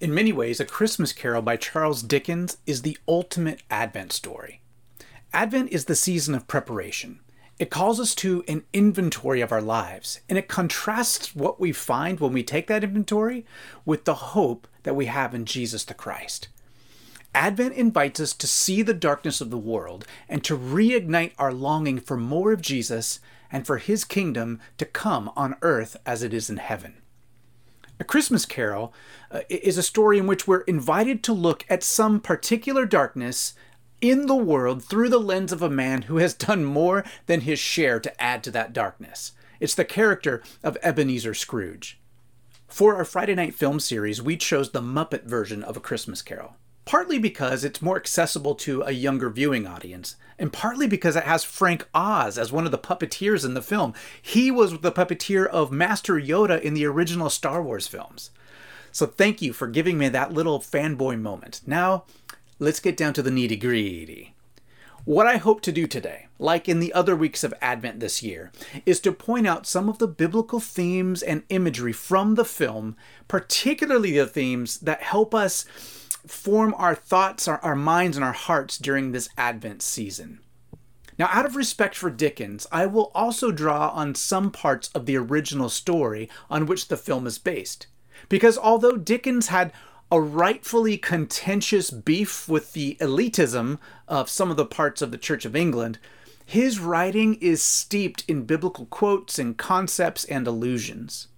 In many ways, A Christmas Carol by Charles Dickens is the ultimate Advent story. Advent is the season of preparation. It calls us to an inventory of our lives, and it contrasts what we find when we take that inventory with the hope that we have in Jesus the Christ. Advent invites us to see the darkness of the world and to reignite our longing for more of Jesus and for his kingdom to come on earth as it is in heaven. A Christmas Carol uh, is a story in which we're invited to look at some particular darkness in the world through the lens of a man who has done more than his share to add to that darkness. It's the character of Ebenezer Scrooge. For our Friday night film series, we chose the Muppet version of A Christmas Carol partly because it's more accessible to a younger viewing audience, and partly because it has Frank Oz as one of the puppeteers in the film. He was the puppeteer of Master Yoda in the original Star Wars films. So thank you for giving me that little fanboy moment. Now, let's get down to the nitty gritty. What I hope to do today, like in the other weeks of Advent this year, is to point out some of the biblical themes and imagery from the film, particularly the themes that help us form our thoughts, our, our minds, and our hearts during this Advent season. Now, out of respect for Dickens, I will also draw on some parts of the original story on which the film is based. Because although Dickens had a rightfully contentious beef with the elitism of some of the parts of the Church of England, his writing is steeped in biblical quotes and concepts and allusions.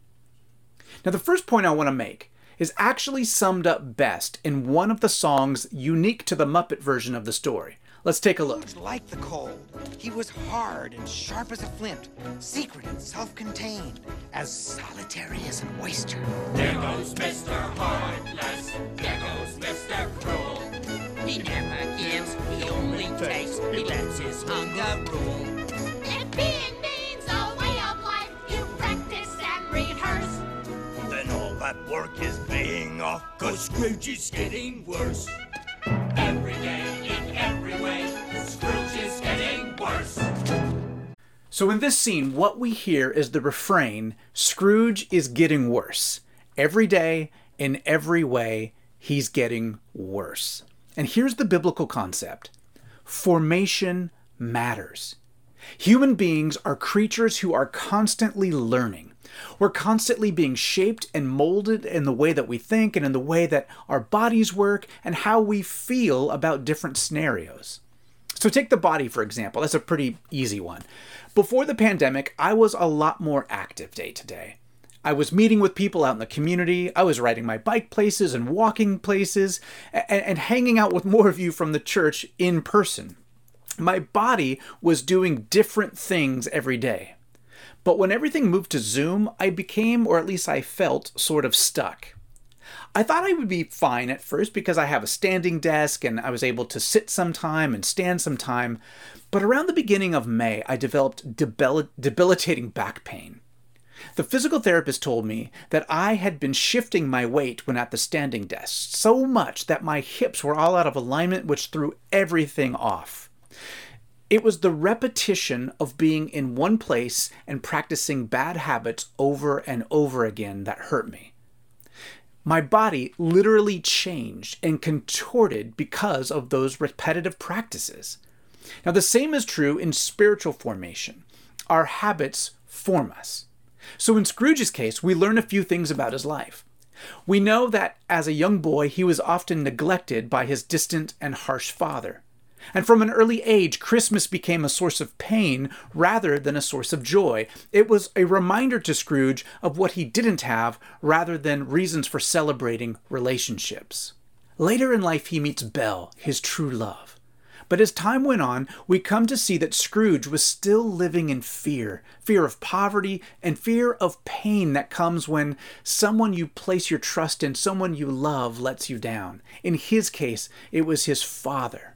Now, the first point I want to make is actually summed up best in one of the songs unique to the Muppet version of the story. Let's take a look. Like the cold, he was hard and sharp as a flint, secret and self-contained, as solitary as an oyster. There goes Mr. Heartless, there goes Mr. Cruel. He never gives, he only takes, he lets his hunger rule. Cause Scrooge is getting worse. Every day, in every way, Scrooge is getting worse. So, in this scene, what we hear is the refrain Scrooge is getting worse. Every day, in every way, he's getting worse. And here's the biblical concept formation matters. Human beings are creatures who are constantly learning. We're constantly being shaped and molded in the way that we think and in the way that our bodies work and how we feel about different scenarios. So, take the body, for example. That's a pretty easy one. Before the pandemic, I was a lot more active day to day. I was meeting with people out in the community. I was riding my bike places and walking places and, and, hanging out with more of you from the church in person. My body was doing different things every day. But when everything moved to Zoom, I became, or at least I felt, sort of stuck. I thought I would be fine at first because I have a standing desk and I was able to sit some time and stand some time. But around the beginning of May, I developed debil- debilitating back pain. The physical therapist told me that I had been shifting my weight when at the standing desk so much that my hips were all out of alignment, which threw everything off. It was the repetition of being in one place and practicing bad habits over and over again that hurt me. My body literally changed and contorted because of those repetitive practices. Now, the same is true in spiritual formation. Our habits form us. So, in Scrooge's case, we learn a few things about his life. We know that as a young boy, he was often neglected by his distant and harsh father. And from an early age, Christmas became a source of pain rather than a source of joy. It was a reminder to Scrooge of what he didn't have rather than reasons for celebrating relationships. Later in life, he meets Belle, his true love. But as time went on, we come to see that Scrooge was still living in fear fear of poverty and fear of pain that comes when someone you place your trust in, someone you love, lets you down. In his case, it was his father.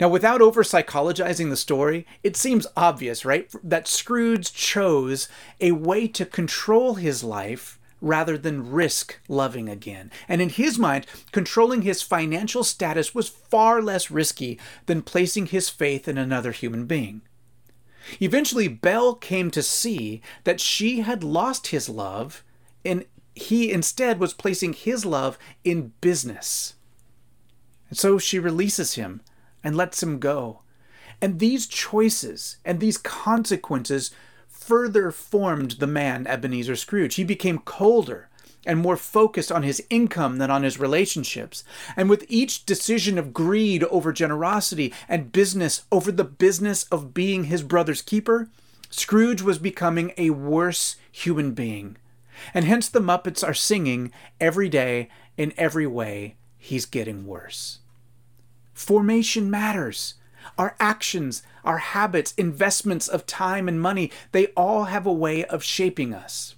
Now, without over psychologizing the story, it seems obvious, right, that Scrooge chose a way to control his life rather than risk loving again. And in his mind, controlling his financial status was far less risky than placing his faith in another human being. Eventually, Belle came to see that she had lost his love and he instead was placing his love in business. And so she releases him and lets him go. And these choices and these consequences further formed the man Ebenezer Scrooge. He became colder and more focused on his income than on his relationships. And with each decision of greed over generosity and business over the business of being his brother's keeper, Scrooge was becoming a worse human being. And hence the Muppets are singing every day, in every way, he's getting worse. Formation matters. Our actions, our habits, investments of time and money, they all have a way of shaping us.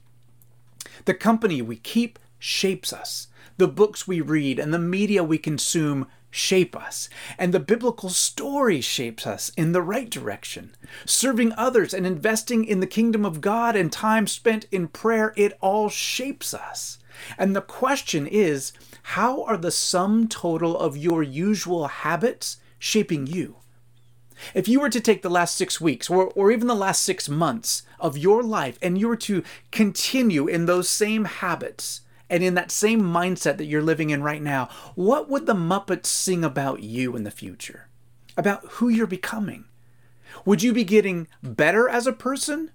The company we keep shapes us. The books we read and the media we consume shape us. And the biblical story shapes us in the right direction. Serving others and investing in the kingdom of God and time spent in prayer, it all shapes us. And the question is how are the sum total of your usual habits shaping you? If you were to take the last six weeks or, or even the last six months of your life and you were to continue in those same habits and in that same mindset that you're living in right now, what would the Muppets sing about you in the future? About who you're becoming? Would you be getting better as a person?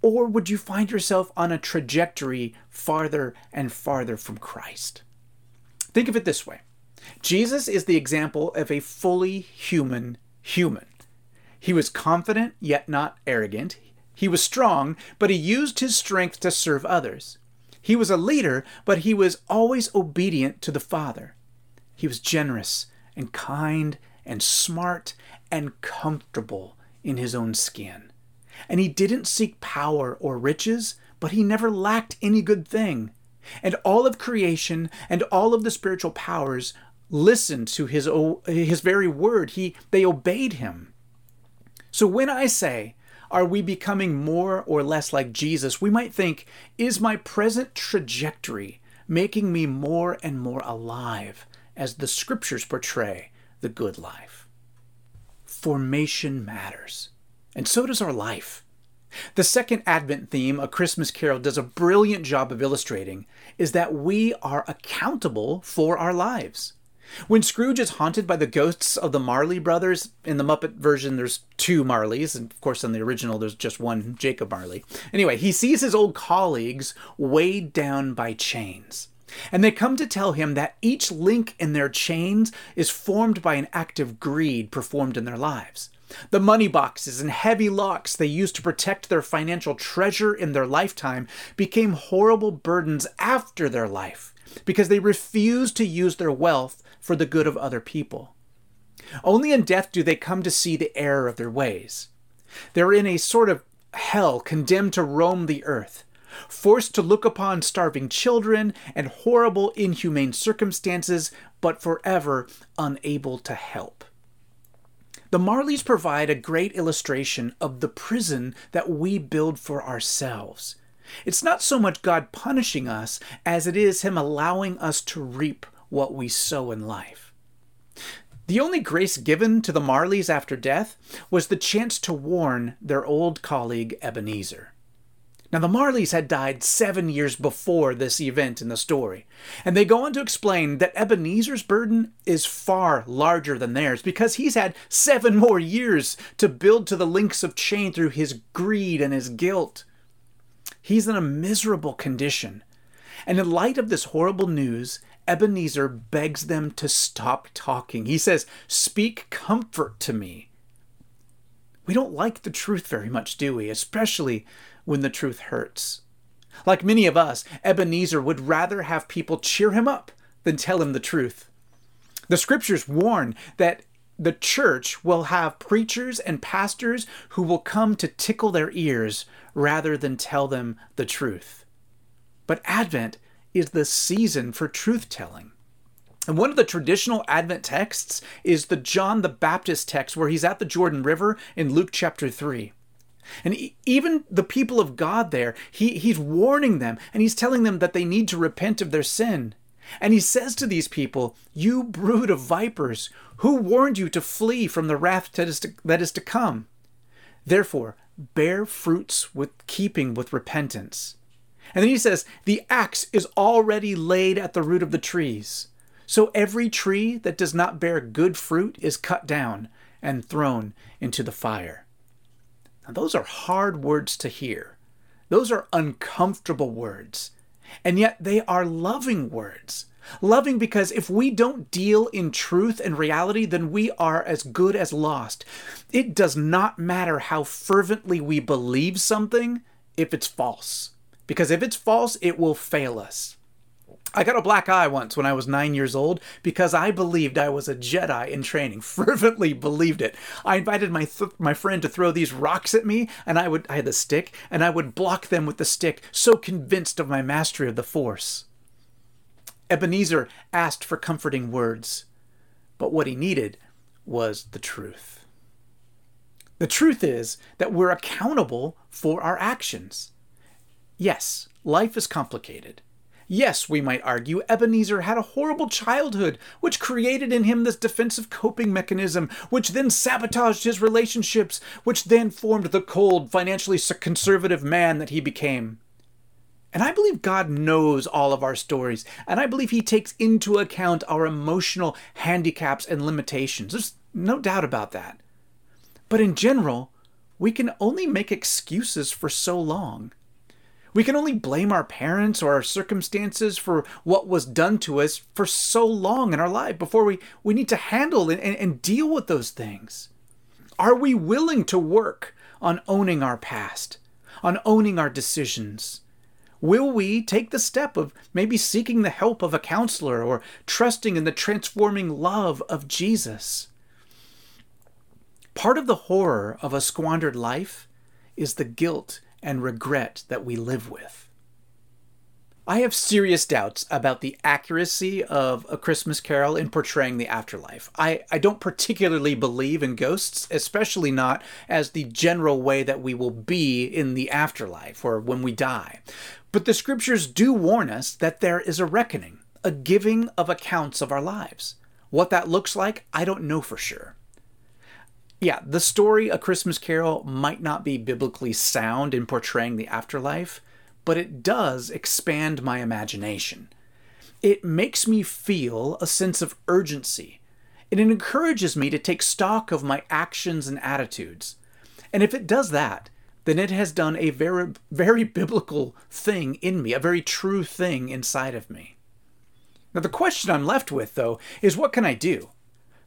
Or would you find yourself on a trajectory farther and farther from Christ? Think of it this way Jesus is the example of a fully human human. He was confident, yet not arrogant. He was strong, but he used his strength to serve others. He was a leader, but he was always obedient to the Father. He was generous and kind and smart and comfortable in his own skin. And he didn't seek power or riches, but he never lacked any good thing. And all of creation and all of the spiritual powers listened to his, his very word. He, they obeyed him. So when I say, are we becoming more or less like Jesus? We might think, is my present trajectory making me more and more alive as the scriptures portray the good life? Formation matters, and so does our life. The second Advent theme, A Christmas Carol, does a brilliant job of illustrating is that we are accountable for our lives. When Scrooge is haunted by the ghosts of the Marley brothers, in the Muppet version there's two Marleys, and of course in the original there's just one Jacob Marley. Anyway, he sees his old colleagues weighed down by chains. And they come to tell him that each link in their chains is formed by an act of greed performed in their lives. The money boxes and heavy locks they used to protect their financial treasure in their lifetime became horrible burdens after their life because they refused to use their wealth for the good of other people. Only in death do they come to see the error of their ways. They're in a sort of hell, condemned to roam the earth, forced to look upon starving children and horrible, inhumane circumstances, but forever unable to help. The Marleys provide a great illustration of the prison that we build for ourselves. It's not so much God punishing us as it is Him allowing us to reap what we sow in life. The only grace given to the Marleys after death was the chance to warn their old colleague Ebenezer. Now, the Marleys had died seven years before this event in the story, and they go on to explain that Ebenezer's burden is far larger than theirs because he's had seven more years to build to the links of chain through his greed and his guilt. He's in a miserable condition, and in light of this horrible news, Ebenezer begs them to stop talking. He says, Speak comfort to me. We don't like the truth very much, do we? Especially when the truth hurts. Like many of us, Ebenezer would rather have people cheer him up than tell him the truth. The scriptures warn that the church will have preachers and pastors who will come to tickle their ears rather than tell them the truth. But Advent is the season for truth telling. And one of the traditional Advent texts is the John the Baptist text, where he's at the Jordan River in Luke chapter 3. And even the people of God there, he, he's warning them and he's telling them that they need to repent of their sin. And he says to these people, You brood of vipers, who warned you to flee from the wrath that is to, that is to come? Therefore, bear fruits with keeping with repentance And then he says, The axe is already laid at the root of the trees. So every tree that does not bear good fruit is cut down and thrown into the fire. Now, those are hard words to hear. Those are uncomfortable words. And yet they are loving words. Loving because if we don't deal in truth and reality, then we are as good as lost. It does not matter how fervently we believe something if it's false. Because if it's false, it will fail us. I got a black eye once when I was nine years old because I believed I was a Jedi in training. Fervently believed it. I invited my th- my friend to throw these rocks at me, and I would I had the stick, and I would block them with the stick, so convinced of my mastery of the Force. Ebenezer asked for comforting words, but what he needed was the truth. The truth is that we're accountable for our actions. Yes, life is complicated. Yes, we might argue, Ebenezer had a horrible childhood, which created in him this defensive coping mechanism, which then sabotaged his relationships, which then formed the cold, financially conservative man that he became. And I believe God knows all of our stories, and I believe He takes into account our emotional handicaps and limitations. There's no doubt about that. But in general, we can only make excuses for so long. We can only blame our parents or our circumstances for what was done to us for so long in our life before we, we need to handle and, and, and deal with those things. Are we willing to work on owning our past, on owning our decisions? Will we take the step of maybe seeking the help of a counselor or trusting in the transforming love of Jesus? Part of the horror of a squandered life is the guilt and regret that we live with. I have serious doubts about the accuracy of A Christmas Carol in portraying the afterlife. I, I don't particularly believe in ghosts, especially not as the general way that we will be in the afterlife or when we die. But the scriptures do warn us that there is a reckoning, a giving of accounts of our lives. What that looks like, I don't know for sure yeah, the story A Christmas Carol might not be biblically sound in portraying the afterlife, but it does expand my imagination. It makes me feel a sense of urgency, and it encourages me to take stock of my actions and attitudes. And if it does that, then it has done a very, very biblical thing in me, a very true thing inside of me. Now, the question I'm left with, though, is what can I do?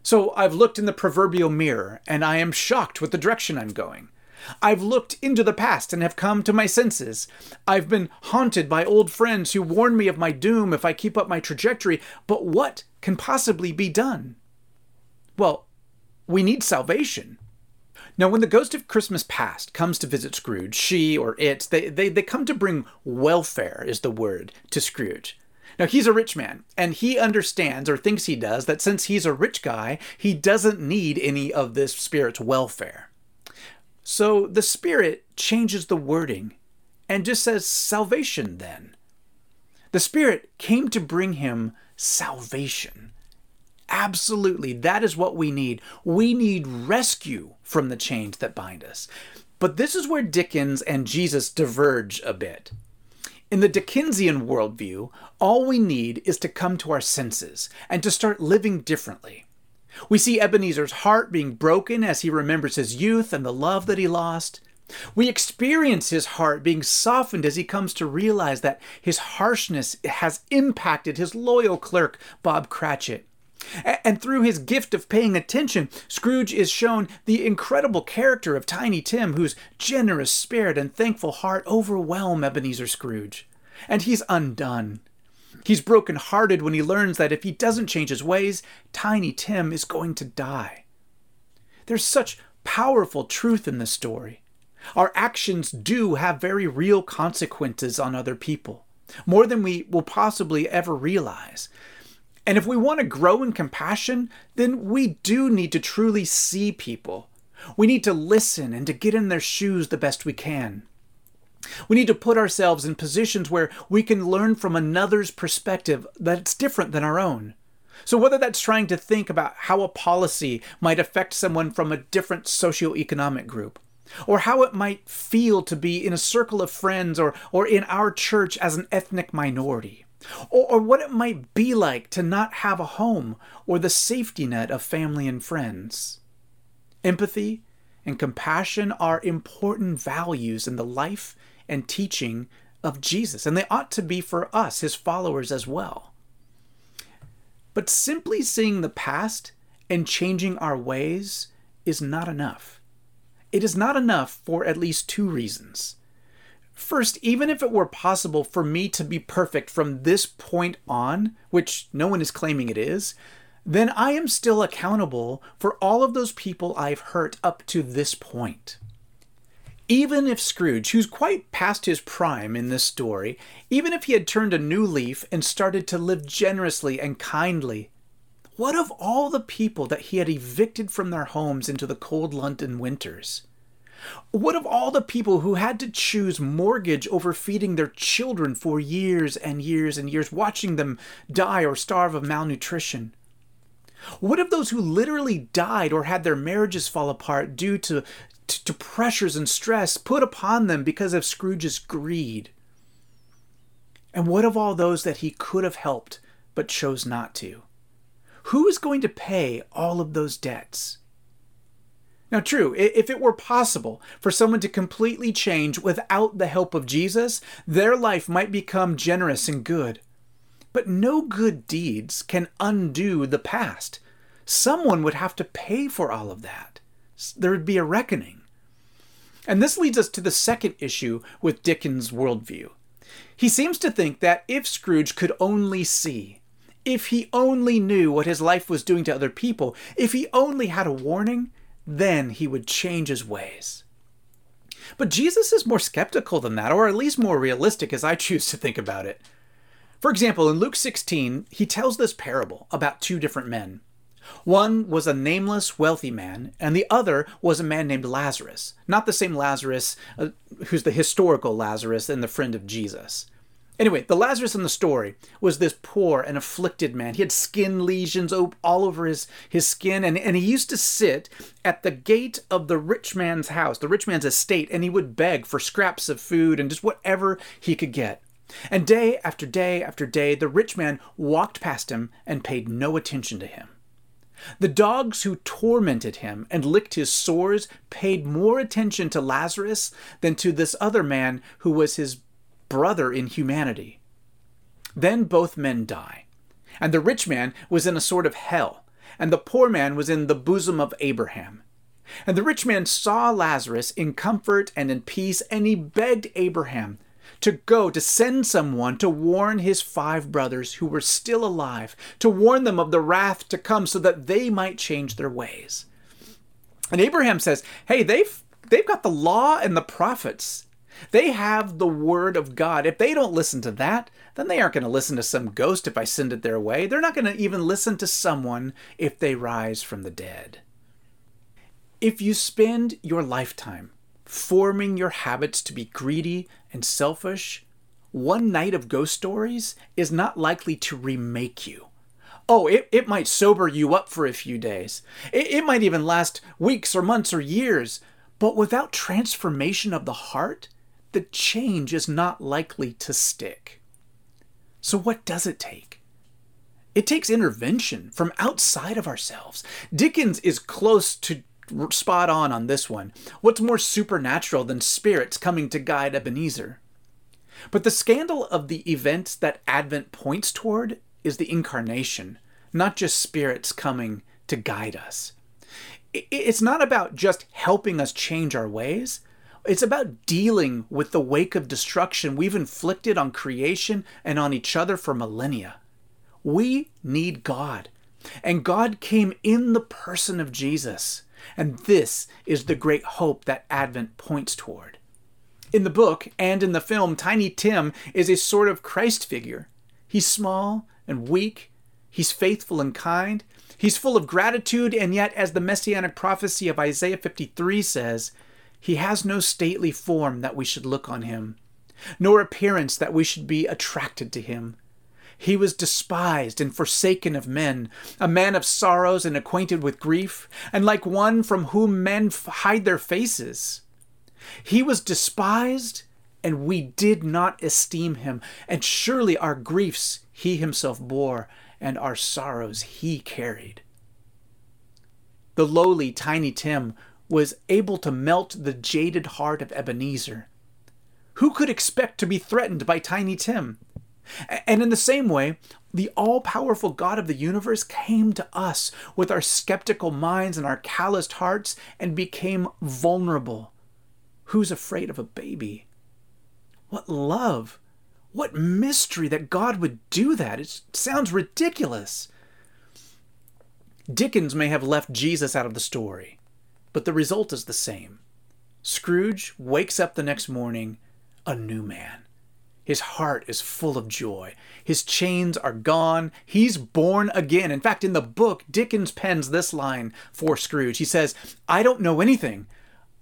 So I've looked in the proverbial mirror, and I am shocked with the direction I'm going. I've looked into the past and have come to my senses. I've been haunted by old friends who warn me of my doom if I keep up my trajectory, but what can possibly be done? Well, we need salvation. Now, when the ghost of Christmas past comes to visit Scrooge, she or it, they, they, they come to bring welfare, is the word, to Scrooge. Now, he's a rich man, and he understands, or thinks he does, that since he's a rich guy, he doesn't need any of this spirit's welfare. So the spirit changes the wording and just says salvation then. The spirit came to bring him salvation. Absolutely, that is what we need. We need rescue from the chains that bind us. But this is where Dickens and Jesus diverge a bit. In the Dickensian worldview, all we need is to come to our senses and to start living differently. We see Ebenezer's heart being broken as he remembers his youth and the love that he lost. We experience his heart being softened as he comes to realize that his harshness has impacted his loyal clerk, Bob Cratchit. And through his gift of paying attention, Scrooge is shown the incredible character of Tiny Tim, whose generous spirit and thankful heart overwhelm Ebenezer Scrooge. And he's undone. He's broken-hearted when he learns that if he doesn't change his ways, Tiny Tim is going to die. There's such powerful truth in this story. Our actions do have very real consequences on other people, more than we will possibly ever realize. And if we want to grow in compassion, then we do need to truly see people. We need to listen and to get in their shoes the best we can. We need to put ourselves in positions where we can learn from another's perspective that's different than our own. So, whether that's trying to think about how a policy might affect someone from a different socioeconomic group, or how it might feel to be in a circle of friends or, or in our church as an ethnic minority, or, or what it might be like to not have a home or the safety net of family and friends. Empathy and compassion are important values in the life and teaching of Jesus, and they ought to be for us, his followers, as well. But simply seeing the past and changing our ways is not enough. It is not enough for at least two reasons. First, even if it were possible for me to be perfect from this point on, which no one is claiming it is, then I am still accountable for all of those people I've hurt up to this point. Even if Scrooge, who's quite past his prime in this story, even if he had turned a new leaf and started to live generously and kindly, what of all the people that he had evicted from their homes into the cold London winters? What of all the people who had to choose mortgage over feeding their children for years and years and years, watching them die or starve of malnutrition? What of those who literally died or had their marriages fall apart due to, to, to pressures and stress put upon them because of Scrooge's greed? And what of all those that he could have helped but chose not to? Who is going to pay all of those debts? Now, true, if it were possible for someone to completely change without the help of Jesus, their life might become generous and good. But no good deeds can undo the past. Someone would have to pay for all of that. There would be a reckoning. And this leads us to the second issue with Dickens' worldview. He seems to think that if Scrooge could only see, if he only knew what his life was doing to other people, if he only had a warning, then he would change his ways. But Jesus is more skeptical than that, or at least more realistic as I choose to think about it. For example, in Luke 16, he tells this parable about two different men. One was a nameless, wealthy man, and the other was a man named Lazarus. Not the same Lazarus uh, who's the historical Lazarus and the friend of Jesus. Anyway, the Lazarus in the story was this poor and afflicted man. He had skin lesions all over his, his skin, and, and he used to sit at the gate of the rich man's house, the rich man's estate, and he would beg for scraps of food and just whatever he could get. And day after day after day, the rich man walked past him and paid no attention to him. The dogs who tormented him and licked his sores paid more attention to Lazarus than to this other man who was his brother in humanity. Then both men die, and the rich man was in a sort of hell, and the poor man was in the bosom of Abraham. And the rich man saw Lazarus in comfort and in peace, and he begged Abraham to go to send someone to warn his five brothers who were still alive, to warn them of the wrath to come so that they might change their ways. And Abraham says, Hey, they've they've got the law and the prophets. They have the word of God. If they don't listen to that, then they aren't going to listen to some ghost if I send it their way. They're not going to even listen to someone if they rise from the dead. If you spend your lifetime forming your habits to be greedy and selfish, one night of ghost stories is not likely to remake you. Oh, it, it might sober you up for a few days. It, it might even last weeks or months or years. But without transformation of the heart, the change is not likely to stick. So, what does it take? It takes intervention from outside of ourselves. Dickens is close to spot on on this one. What's more supernatural than spirits coming to guide Ebenezer? But the scandal of the events that Advent points toward is the incarnation, not just spirits coming to guide us. It's not about just helping us change our ways, it's about dealing with the wake of destruction we've inflicted on creation and on each other for millennia. We need God, and God came in the person of Jesus. And this is the great hope that Advent points toward. In the book and in the film, Tiny Tim is a sort of Christ figure. He's small and weak, he's faithful and kind, he's full of gratitude, and yet, as the messianic prophecy of Isaiah 53 says, he has no stately form that we should look on him, nor appearance that we should be attracted to him. He was despised and forsaken of men, a man of sorrows and acquainted with grief, and like one from whom men hide their faces. He was despised, and we did not esteem him. And surely our griefs he himself bore, and our sorrows he carried. The lowly Tiny Tim was able to melt the jaded heart of Ebenezer. Who could expect to be threatened by Tiny Tim? And in the same way, the all powerful God of the universe came to us with our skeptical minds and our calloused hearts and became vulnerable. Who's afraid of a baby? What love! What mystery that God would do that! It sounds ridiculous. Dickens may have left Jesus out of the story, but the result is the same. Scrooge wakes up the next morning a new man. His heart is full of joy. His chains are gone. He's born again. In fact, in the book, Dickens pens this line for Scrooge. He says, I don't know anything.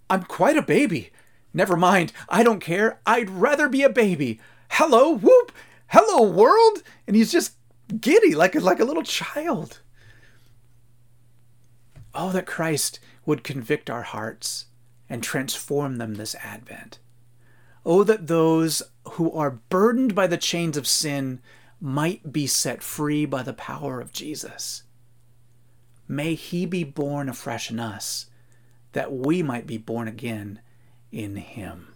I'm quite a baby. Never mind, I don't care. I'd rather be a baby. Hello, whoop! Hello, world! And he's just giddy like a, like a little child. Oh, that Christ would convict our hearts and transform them this Advent. Oh, that those who are burdened by the chains of sin might be set free by the power of Jesus. May he be born afresh in us, that we might be born again in him.